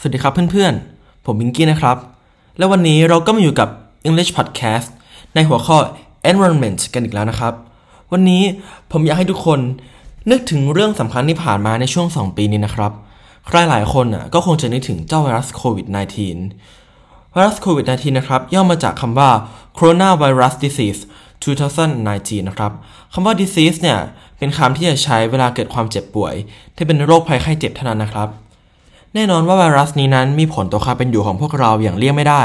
สวัสดีครับเพื่อนๆ ผมบิงกี้นะครับ และวันนี้เราก็มาอยู่กับ English Podcast ในหัวข้อ Environment กันอีกแล้วนะครับ วันนี้ผมอยากให้ทุกคนนึกถึงเรื่องสำคัญที่ผ่านมาในช่วง 2 ปีนี้นะครับ ใครหลายคนอะก็คงจะนึกถึงเจ้าไวรัสโควิด -19 ไวรัสโควิด -19 นะครับ ย่อมาจากคำว่า Coronavirus Disease 2019 นะครับคำว่า disease เนี่ย เป็นคำที่จะใช้เวลาเกิดความเจ็บป่วย ที่เป็นโรคภัยไข้เจ็บเท่านั้นนะครับ แน่นอนว่าไวรัสนี้นั้นมีผลต่อความเป็นอยู่ของพวกเราอย่างเลี่ยงไม่ได้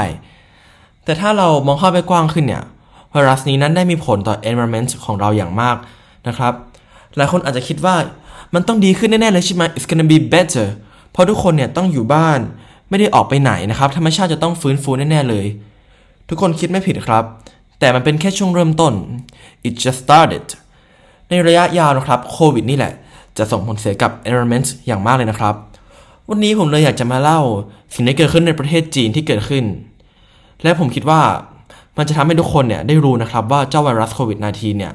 แต่ถ้าเรามองเข้าไปกว้างขึ้นเนี่ยไวรัสนี้นั้นได้มีผลต่อ environment ของเราอย่างมากนะครับ หลายคนอาจจะคิดว่ามันต้องดีขึ้นแน่ๆเลยใช่ไหม it's gonna be better เพราะทุกคนเนี่ยต้องอยู่บ้านไม่ได้ออกไปไหนนะครับ ธรรมชาติจะต้องฟื้นฟูแน่ๆเลย ทุกคนคิดไม่ผิดครับ แต่มันเป็นแค่ช่วงเริ่มต้น it just started ในระยะยาวนะครับโควิดนี่แหละ จะส่งผลเสียกับ environment อย่างมากเลยนะครับ วันนี้ผมเลยอยากจะมาเล่า สิ่งที่เกิดขึ้นในประเทศจีนที่เกิดขึ้น และผมคิดว่ามันจะทำให้ทุกคนเนี่ยได้รู้นะครับว่าเจ้าไวรัสโควิด -19 เนี่ย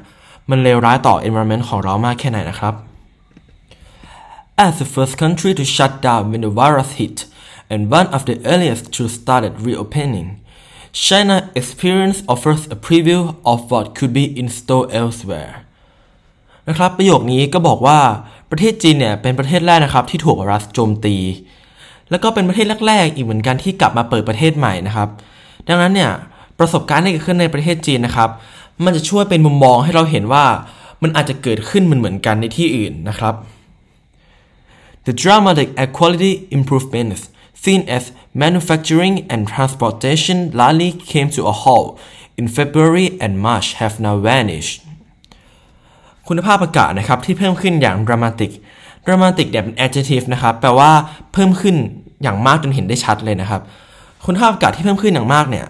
มันเลวร้ายต่อ environment ของเรามากแค่ไหนนะครับ As the first country to shut down when the virus hit and one of the earliest to start reopening, China experience offers a preview of what could be in store elsewhere. นะครับประโยคนี้ก็บอกว่า ประเทศจีนเนี่ยเป็นประเทศแรกนะครับที่ถูกไวรัสโจมตี แล้วก็เป็นประเทศแรกๆอีกเหมือนกันที่กลับมาเปิดประเทศใหม่นะครับ ดังนั้นเนี่ยประสบการณ์ที่เกิดขึ้นในประเทศจีนนะครับ มันจะช่วยเป็นมุมมองให้เราเห็นว่ามันอาจจะเกิดขึ้นเหมือนๆกันในที่อื่นนะครับ The dramatic air quality improvements seen as manufacturing and transportation largely came to a halt in February and March have now vanished. คุณภาพอากาศนะครับที่เพิ่มขึ้นอย่าง dramatic dramatic เนี่ยเป็น adjective นะครับแปลว่าเพิ่มขึ้นอย่างมากจนเห็นได้ชัดเลยนะครับ คุณภาพอากาศที่เพิ่มขึ้นอย่างมากเนี่ย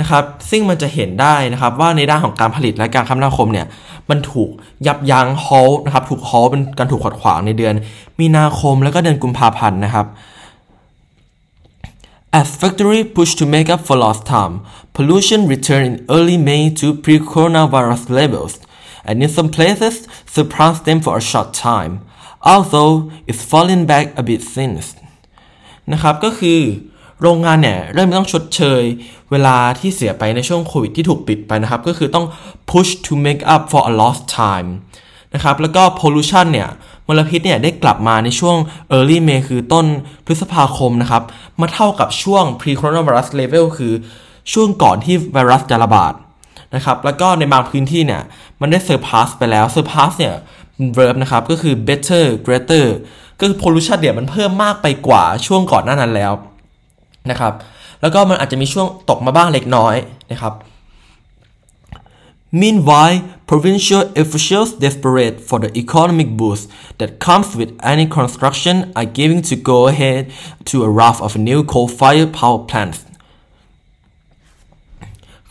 นะครับ ซึ่งมันจะเห็นได้นะครับว่าในด้านของการผลิตและการคมนาคมเนี่ย มันถูกยับยั้งฮอลนะครับ ถูกฮอลเป็นการถูกขัดขวางในเดือน มีนาคมแล้วก็เดือนกุมภาพันธ์นะครับ As factory push to make up for lost time, pollution returned in early May to pre-coronavirus levels, and in some places surpassed them for a short time, although it's fallen back a bit since. นะครับก็คือโรงงานเนี่ยเริ่มต้องชดเชย เวลาที่เสียไปในช่วงโควิดที่ถูกปิดไปนะครับ ก็คือต้อง push to make up for a lost time นะครับแล้วก็ pollution เนี่ยมลพิษเนี่ยได้กลับมาในช่วง early May คือต้นพฤษภาคมนะครับ มาเท่ากับช่วง pre coronavirus level คือช่วงก่อนที่ไวรัสจะระบาด นะครับแล้วก็ในบางพื้นที่เนี่ยมันได้ surpass ไปแล้ว surpass เนี่ย verb นะครับก็คือ better greater ก็คือ pollution เนี่ยมันเพิ่มมากไปกว่าช่วงก่อนหน้านั้นแล้วนะครับแล้วก็มันอาจจะมีช่วงตกมาบ้างเล็กน้อยนะครับ Meanwhile, provincial officials desperate for the economic boost that comes with any construction are giving to go ahead to a raft of new coal-fired power plants.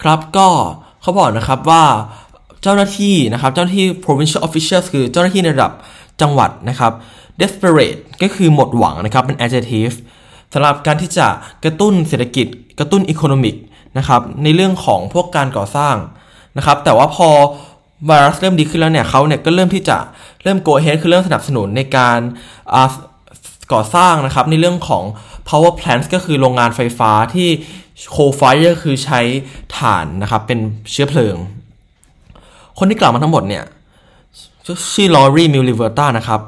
ครับก็ เขาบอกนะครับว่าเจ้าหน้าที่นะครับเจ้าหน้าที่ provincial officials คือเจ้าหน้าที่ในระดับจังหวัดนะครับ desperate ก็คือหมดหวังนะครับเป็น adjective สำหรับการที่จะกระตุ้นเศรษฐกิจ กระตุ้น economic นะครับในเรื่องของพวกการก่อสร้างนะครับแต่ว่าพอไวรัสเริ่มดีขึ้นแล้วเนี่ยเขาเนี่ยก็เริ่มที่จะเริ่ม go ahead คือเริ่มสนับสนุนในการก่อสร้างนะครับในเรื่องของ power plants ก็คือโรงงานไฟฟ้าที่ coal fire คือใช้ถ่านนะครับ เป็นเชื้อเพลิง คนที่กล่าวมาทั้งหมดเนี่ยชื่อลอรีมิลลิเวอร์ตานะครับ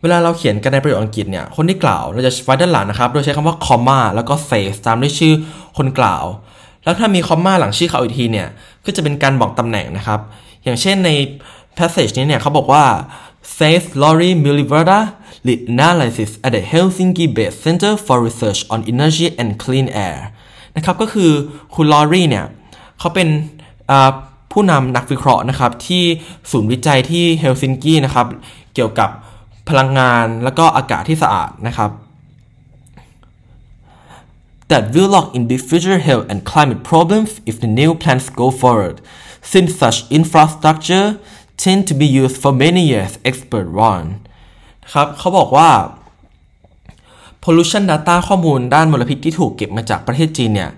เวลาเราเขียนกันในประโยคอังกฤษเนี่ย คนที่กล่าวเราจะไว้ด้านหลังนะครับ โดยใช้คำว่า comma แล้วก็ says ตามด้วยชื่อคนกล่าว แล้วถ้ามี comma หลังชื่อเขาอีกทีเนี่ย ก็จะเป็นการบอกตำแหน่งนะครับ อย่างเช่นใน passage นี้เนี่ยเขาบอกว่า says Lori Miliverda lead analysis at the Helsinki based Center for Research on Energy and Clean Air นะครับก็คือคุณลอรี่เนี่ยเขาเป็นผู้นำนักวิเคราะห์นะครับที่ศูนย์วิจัยที่เฮลซิงกินะครับเกี่ยวกับพลังงานแล้วก็อากาศที่สะอาดนะครับ that will lock in big future health and climate problems if the new plans go forward, since such infrastructure tend to be used for many years, expert warn ครับเขาบอกว่า pollution data ข้อมูลด้านมลพิษที่ถูกเก็บมาจากประเทศจีนเนี่ย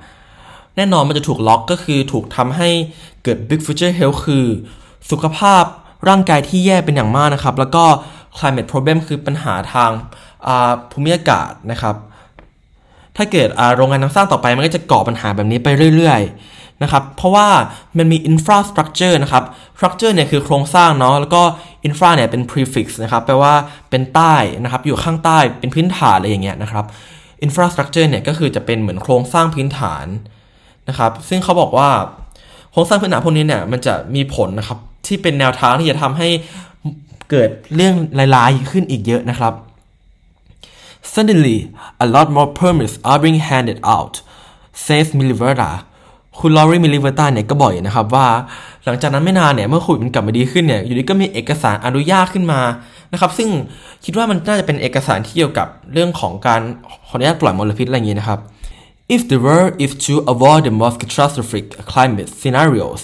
แน่นอนมันจะถูกล็อกก็คือถูกทำให้เกิด big future health คือ สุขภาพร่างกายที่แย่เป็นอย่างมากนะครับ แล้วก็ climate problem คือปัญหาทางภูมิอากาศนะครับ ถ้าเกิดโรงงานน้ำสร้างต่อไปมันก็จะก่อปัญหาแบบนี้ไปเรื่อย ๆ นะครับ เพราะว่ามันมี infrastructure นะครับ structure เนี่ยคือโครงสร้างเนาะ แล้วก็ infra เนี่ยเป็น prefix นะครับ แปลว่าเป็นใต้นะครับ อยู่ข้างใต้ เป็นพื้นฐานอะไรอย่างเงี้ยนะครับ infrastructure เนี่ยก็คือจะเป็นเหมือนโครงสร้างพื้นฐานนะครับ ซึ่งเขาบอกว่าโครงสร้างพื้นฐานพวกนี้เนี่ยมันจะมีผลนะครับที่เป็นแนวทางที่จะทำให้เกิดเรื่องร้ายๆขึ้นอีกเยอะนะครับ Suddenly a lot more permits are being handed out says Myllyvirta คุณลอรีมิลิเวต้าเนี่ยก็บอกนะครับว่า หลังจากนั้นไม่นานเนี่ยเมื่อโควิดมันกลับมาดีขึ้นเนี่ยอยู่ดีก็มีเอกสารอนุญาตขึ้นมานะครับ ซึ่งคิดว่ามันน่าจะเป็นเอกสารที่เกี่ยวกับเรื่องของการขออนุญาตปล่อยมลพิษอะไรอย่างนี้นะครับ If the world is to avoid the most catastrophic climate scenarios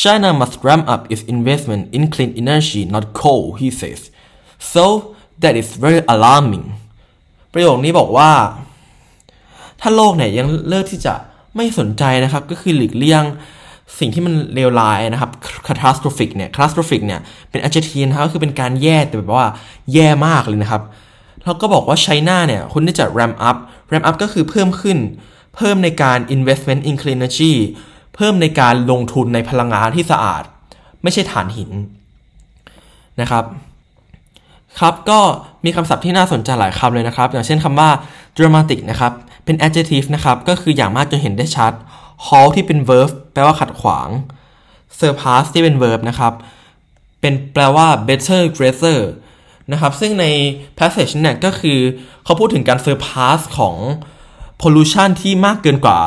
China must ramp up its investment in clean energy not coal he says so that is very alarming ประโยคนี้บอกว่า ถ้าโลกเนี่ยยังเลิกที่จะ ไม่สนใจนะครับ ก็คือหลีกเลี่ยงสิ่งที่มันเลวร้ายนะครับ catastrophic เนี่ย catastrophic เนี่ย เป็น adjective นะครับก็คือเป็นการแย่แต่แบบว่าแย่มากเลยนะครับ แล้วก็บอกว่าไชน่าเนี่ยคุณที่จะ ramp up ramp up ก็คือเพิ่มขึ้น เพิ่มในการ investment in clean energy เพิ่มในการลงทุนในพลังงานที่สะอาด ไม่ใช่ถ่านหินนะครับ ครับก็มีคำศัพท์ที่น่าสนใจหลายคำเลยนะครับ อย่างเช่นคำว่า dramatic นะครับ เป็น adjective นะครับ ก็คืออย่างมากจนเห็นได้ชัด halt ที่เป็น verb แปลว่าขัดขวาง surpass ที่เป็น verb นะครับ เป็นแปลว่า better greater นะครับ ซึ่งใน passage เนี่ยก็คือเขาพูดถึงการ surpass ของ pollution ที่มากเกินกว่า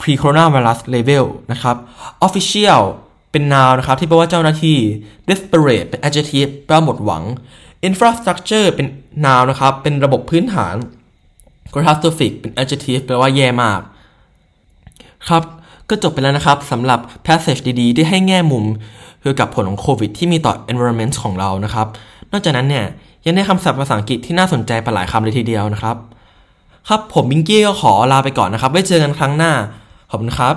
pre-coronavirus level นะครับ official เป็น noun นะครับ ที่แปลว่าเจ้าหน้าที่ desperate เป็น adjective แปลว่าหมดหวัง infrastructure เป็น noun นะครับ เป็นระบบพื้นฐาน catastrophic เป็น adjective แปลว่าแย่มาก ครับก็จบไปแล้วนะครับสำหรับ passage ดีๆ ที่ให้แง่มุมเกี่ยวกับผลของโควิดที่มีต่อ environment ของเรานะครับ นอกจากนั้นเนี่ยยังได้คำศัพท์ภาษาอังกฤษที่น่าสนใจไปหลายคำเลยทีเดียวนะครับ ครับผมบิงกี้ก็ขอลาไปก่อนนะครับ ไว้เจอกันครั้งหน้า ขอบคุณครับ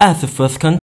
As the first country